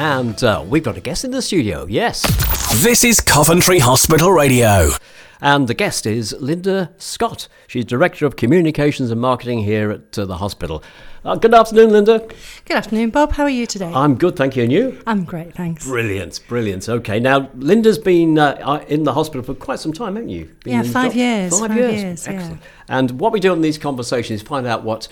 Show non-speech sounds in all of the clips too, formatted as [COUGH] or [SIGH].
And uh, we've got a guest in the studio, yes. This is Coventry Hospital Radio. And the guest is Lynda Scott. She's Director of Communications and Marketing here at uh, the hospital. Uh, good afternoon, Lynda. Good afternoon, Bob. How are you today? I'm good, thank you. And you? I'm great, thanks. Brilliant, brilliant. Okay, now Lynda's been uh, uh in the hospital for quite some time, haven't you? Been yeah, in five job- years. Five, Five years. years, yeah. Excellent. And what we do in these conversations is find out what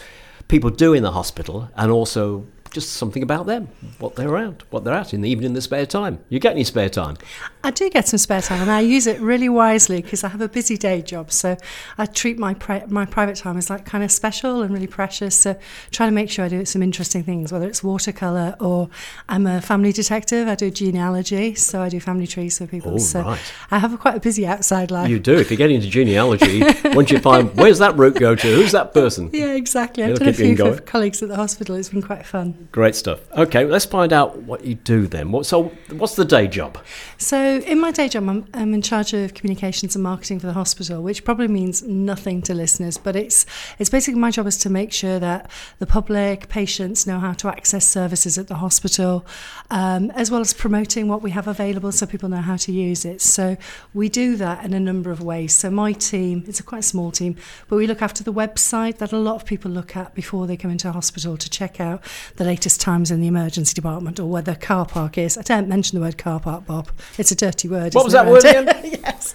people do in the hospital and also just something about them, what they're around, what they're at in the evening, in the spare time. You get any spare time? I do get some spare time, and I use it really wisely because I have a busy day job. So I treat my pri- my private time as like kind of special and really precious. So trying to make sure I do some interesting things, whether it's watercolor or I'm a family detective. I do genealogy, so I do family trees for people. Oh, so right. I have a quite a busy outside life. You do. If you get into genealogy, [LAUGHS] once you find where's that root go to, who's that person? yeah, exactly. I've done a few going. for colleagues at the hospital. It's been quite fun. Great stuff. Okay, let's find out what you do then. What, so, what's the day job? So, in my day job, I'm, I'm in charge of communications and marketing for the hospital, which probably means nothing to listeners, but it's it's basically my job is to make sure that the public, patients know how to access services at the hospital, um, as well as promoting what we have available so people know how to use it. So, we do that in a number of ways. So, my team, it's a quite small team, but we look after the website that a lot of people look at before they come into hospital to check out the latest times in the emergency department or where the car park is. I don't mention the word car park, Bob. It's a dirty word. What was that word again? [LAUGHS] yes.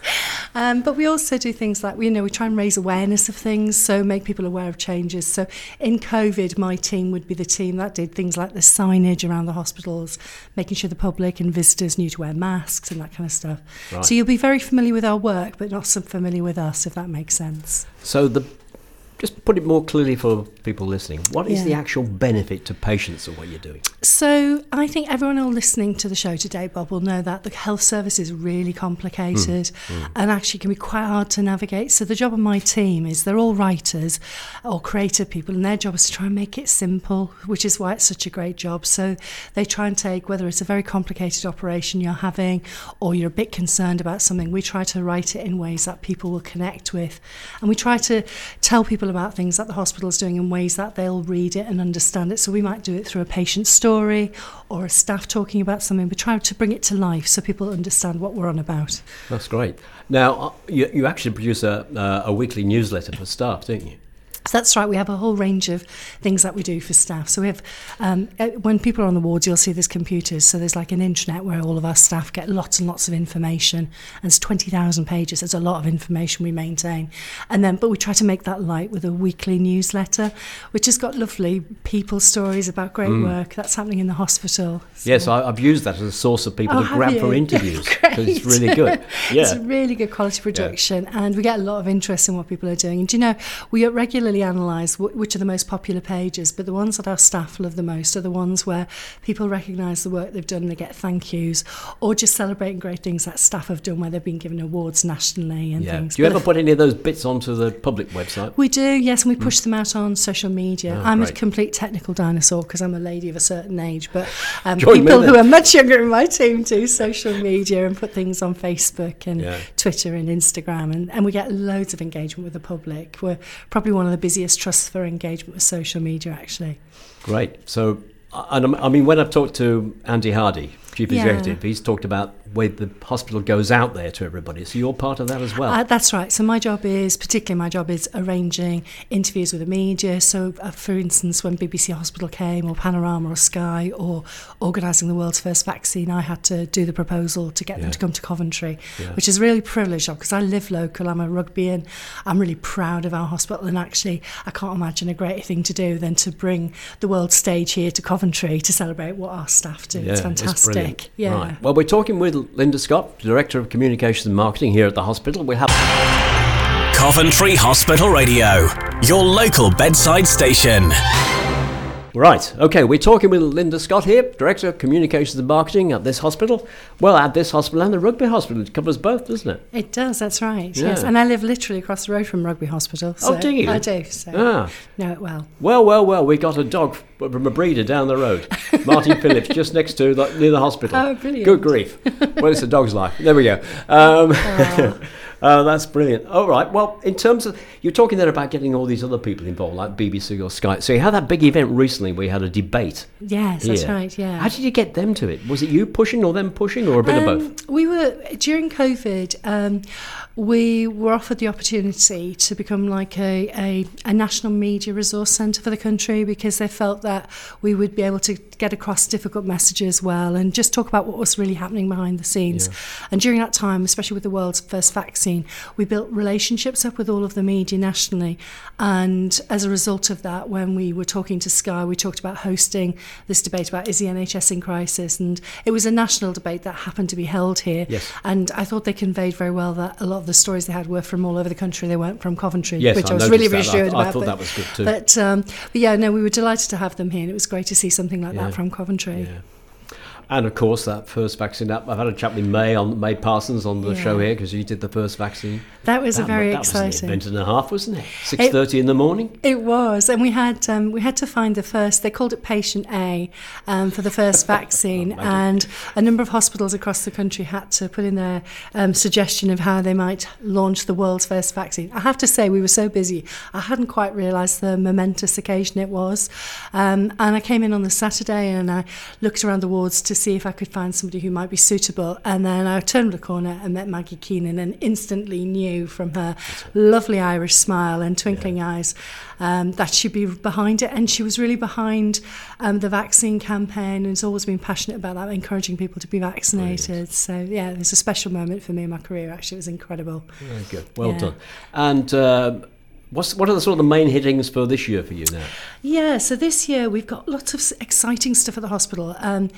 Um, but we also do things like, you know, we try and raise awareness of things, so make people aware of changes. So in COVID, my team would be the team that did things like the signage around the hospitals, making sure the public and visitors knew to wear masks and that kind of stuff. Right. So you'll be very familiar with our work, but not so familiar with us, if that makes sense. So the just put it more clearly for people listening. What is Yeah. the actual benefit to patients of what you're doing? So I think everyone all listening to the show today, Bob, will know that the health service is really complicated hmm, hmm. and actually can be quite hard to navigate. So the job of my team is they're all writers or creative people, and their job is to try and make it simple, which is why it's such a great job. So they try and take whether it's a very complicated operation you're having or you're a bit concerned about something, we try to write it in ways that people will connect with. And we try to tell people about things that the hospital is doing in ways that they'll read it and understand it. So we might do it through a patient story or a staff talking about something, We try to bring it to life so people understand what we're on about. That's great. Now, uh, you, you actually produce a, uh, a weekly newsletter for staff, don't you? So that's right. We have a whole range of things that we do for staff. So we have, um, uh, when people are on the wards, you'll see there's computers. So there's like an intranet where all of our staff get lots and lots of information, and it's twenty thousand pages. There's a lot of information we maintain, and then but we try to make that light with a weekly newsletter, which has got lovely people stories about great work that's happening in the hospital. So- Yes, I, I've used that as a source of people Oh, to have grab for [LAUGHS] interviews because it's really good. Yeah. It's a really good quality production, and we get a lot of interest in what people are doing. And do you know, we regularly analyse wh- which are the most popular pages, but the ones that our staff love the most are the ones where people recognise the work they've done, they get thank yous, or just celebrating great things that staff have done where they've been given awards nationally and Yeah. things. Do you But ever put any of those bits onto the public website? we do, yes, and we push them out on social media. Oh, I'm great. a complete technical dinosaur because I'm a lady of a certain age, but um, people who are much younger in my team do social media and put things on Facebook and Yeah. Twitter and Instagram, and, and we get loads of engagement with the public. We're probably one of the busiest trusts for engagement with social media, actually. Great. So, uh, and I mean, when I've talked to Andy Hardy, chief Yeah. executive, he's talked about where the hospital goes out there to everybody. So you're part of that as well. Uh, that's right. So my job is, particularly my job is arranging interviews with the media. So, uh, for instance, when BBC Hospital came, or Panorama, or Sky, or organising the world's first vaccine, I had to do the proposal to get Yeah. them to come to Coventry, Yeah. which is really privileged because I live local. I'm a rugby rugbyan. I'm really proud of our hospital, and actually, I can't imagine a greater thing to do than to bring the world stage here to Coventry to celebrate what our staff do. it's fantastic. Brilliant. yeah. Right. Well, we're talking with Lynda Scott, Director of Communications and Marketing here at the hospital. We have Coventry Hospital Radio, your local bedside station. Right, okay, we're talking with Lynda Scott here, Director of Communications and Marketing at this hospital. Well, at this hospital and the Rugby Hospital. It covers both, doesn't it? It does, that's right. Yes, and I live literally across the road from Rugby Hospital. Oh, So do you? I do. So Ah. know it well. Well, well, well, we got a dog from a breeder down the road, Martin [LAUGHS] Phillips, just next to the, near the hospital. Oh, brilliant. Good grief. Well, it's a dog's life. There we go. Um, Oh, [LAUGHS] that's brilliant. All right. Well, in terms of you're talking there about getting all these other people involved, like BBC or Sky. So you had that big event recently where you had a debate. Yes, that's right. Yeah. How did you get them to it? Was it you pushing or them pushing, or a bit of Um, both? We were during COVID. Um, we were offered the opportunity to become like a, a, a national media resource centre for the country because they felt that we would be able to get across difficult messages well and just talk about what was really happening behind the scenes. And during that time, especially with the world's first vaccine, we built relationships up with all of the media nationally. And as a result of that, when we were talking to Sky, we talked about hosting this debate about is the NHS in crisis, and it was a national debate that happened to be held here. Yes. And I thought they conveyed very well that a lot of the stories they had were from all over the country. They weren't from Coventry, Yes, which I I, was really. I- reassured I about. thought but, that was good too. But, um, but yeah, no, we were delighted to have them here, and it was great to see something like Yeah. that from Coventry. Yeah. And of course, that first vaccine. Up. I've had a chat with May on May Parsons on the Yeah. show here because you did the first vaccine. That was a That- very that Was exciting. an event and a half, wasn't it? Six thirty in the morning. It was, and we had um, we had to find the first. They called it patient A um, for the first [LAUGHS] vaccine, and a number of hospitals across the country had to put in their um, suggestion of how they might launch the world's first vaccine. I have to say, we were so busy, I hadn't quite realised the momentous occasion it was. Um, and I came in on the Saturday, and I looked around the wards to see if I could find somebody who might be suitable. And then I turned the corner and met Maggie Keenan, and instantly knew from her lovely Irish smile and twinkling eyes um, that she'd be behind it. And she was really behind um, the vaccine campaign and has always been passionate about that, encouraging people to be vaccinated. So, yeah, it was a special moment for me in my career, actually. It was incredible. Very good. Well Yeah. done. And uh, what's what are the sort of the main headings for this year for you now? Yeah, so this year we've got lots of exciting stuff at the hospital. Um,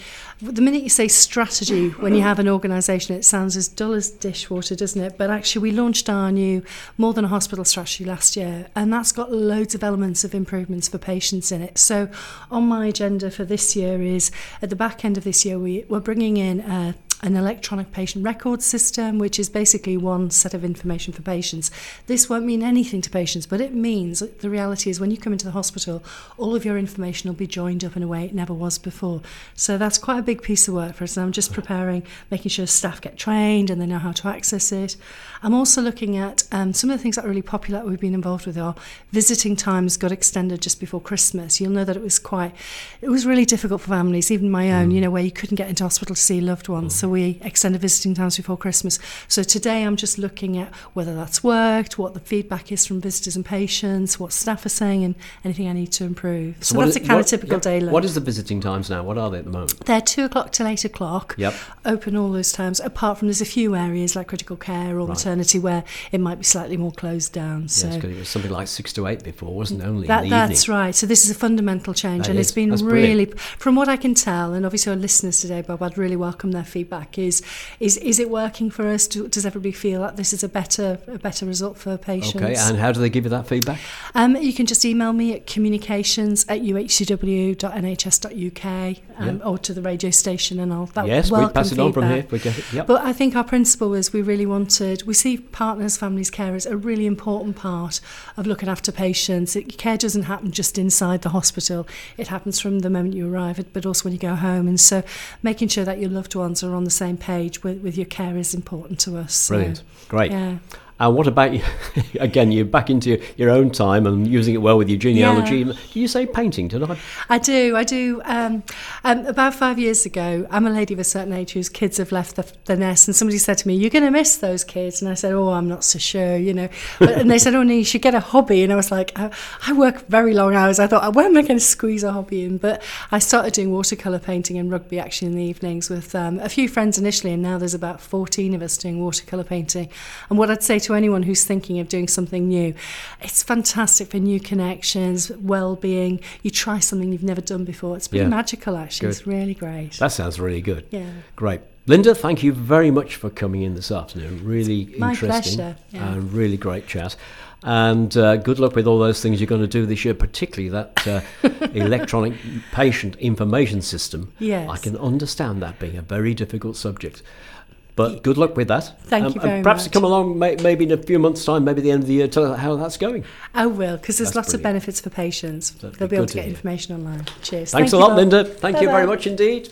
the minute you say strategy, when you have an organisation, it sounds as dull as dishwater, doesn't it? But actually, we launched our new More Than a Hospital strategy last year, and that's got loads of elements of improvements for patients in it. So, on my agenda for this year is at the back end of this year, we, we're bringing in a an electronic patient record system, which is basically one set of information for patients. This won't mean anything to patients, but it means the reality is when you come into the hospital, all of your information will be joined up in a way it never was before. So that's quite a big piece of work for us. And I'm just preparing, making sure staff get trained and they know how to access it. I'm also looking at um, some of the things that are really popular that we've been involved with are visiting times got extended just before Christmas. You'll know that it was quite, it was really difficult for families, even my own, you know, where you couldn't get into hospital to see loved ones. So we extended visiting times before Christmas. So today I'm just looking at whether that's worked, what the feedback is from visitors and patients, what staff are saying, and anything I need to improve. So, what that's is- a kind what- of typical yep. day. look. What is the visiting times now? What are they at the moment? They're two o'clock till eight o'clock. Yep. Open all those times. Apart from there's a few areas like critical care or maternity where it might be slightly more closed down. So Yes, it was something like six to eight before, wasn't it? Only that, in the that's evening. right. So this is a fundamental change, That and is. it's been That's really, brilliant. from what I can tell, and obviously our listeners today, Bob, I'd really welcome their feedback. Is is is it working for us? Do, does everybody feel that this is a better a better result for patients? Okay, and how do they give you that feedback? Um, you can just email me at communications at uhcw.nhs.uk um, or to the radio station, and I'll that yes, we pass it on from here. We get it. Yep. But I think our principle was we really wanted, we see partners, families, carers a really important part of looking after patients. It, care doesn't happen just inside the hospital, it happens from the moment you arrive, but also when you go home. And so making sure that your loved ones are on the same page with, with your care is important to us. So, Brilliant. Great. Yeah. And what about you? [LAUGHS] Again, you're back into your, own time and using it well with your genealogy. Yeah. Did you say painting tonight? I do, I do. Um, um, about five years ago, I'm a lady of a certain age whose kids have left the, the nest, and somebody said to me, "You're going to miss those kids," and I said, "Oh, I'm not so sure," you know. But, and they said, "Oh, no, you should get a hobby," and I was like, "I, I work very long hours." I thought, "Where am I going to squeeze a hobby in?" But I started doing watercolor painting and rugby actually in the evenings with um, a few friends initially, and now there's about 14 of us doing watercolor painting. And what I'd say to anyone who's thinking of doing something new, it's fantastic for new connections, well-being. You try something you've never done before. It's pretty Yeah. magical, actually. Good. It's really great. That sounds really good. Yeah. Great. Lynda, thank you very much for coming in this afternoon. Really My interesting pleasure, yeah. and really great chat. And uh, good luck with all those things you're going to do this year, particularly that uh, [LAUGHS] electronic patient information system. Yes. I can understand that being a very difficult subject. But good luck with that. Thank Um, you and very perhaps much. come along may, maybe in a few months' time, maybe the end of the year, tell us how that's going. I will, because there's That's lots of benefits for patients. That'd They'll be be able to to get hear. information online. Cheers. Thanks Thank a lot, Bob. Lynda. Thank you very much indeed.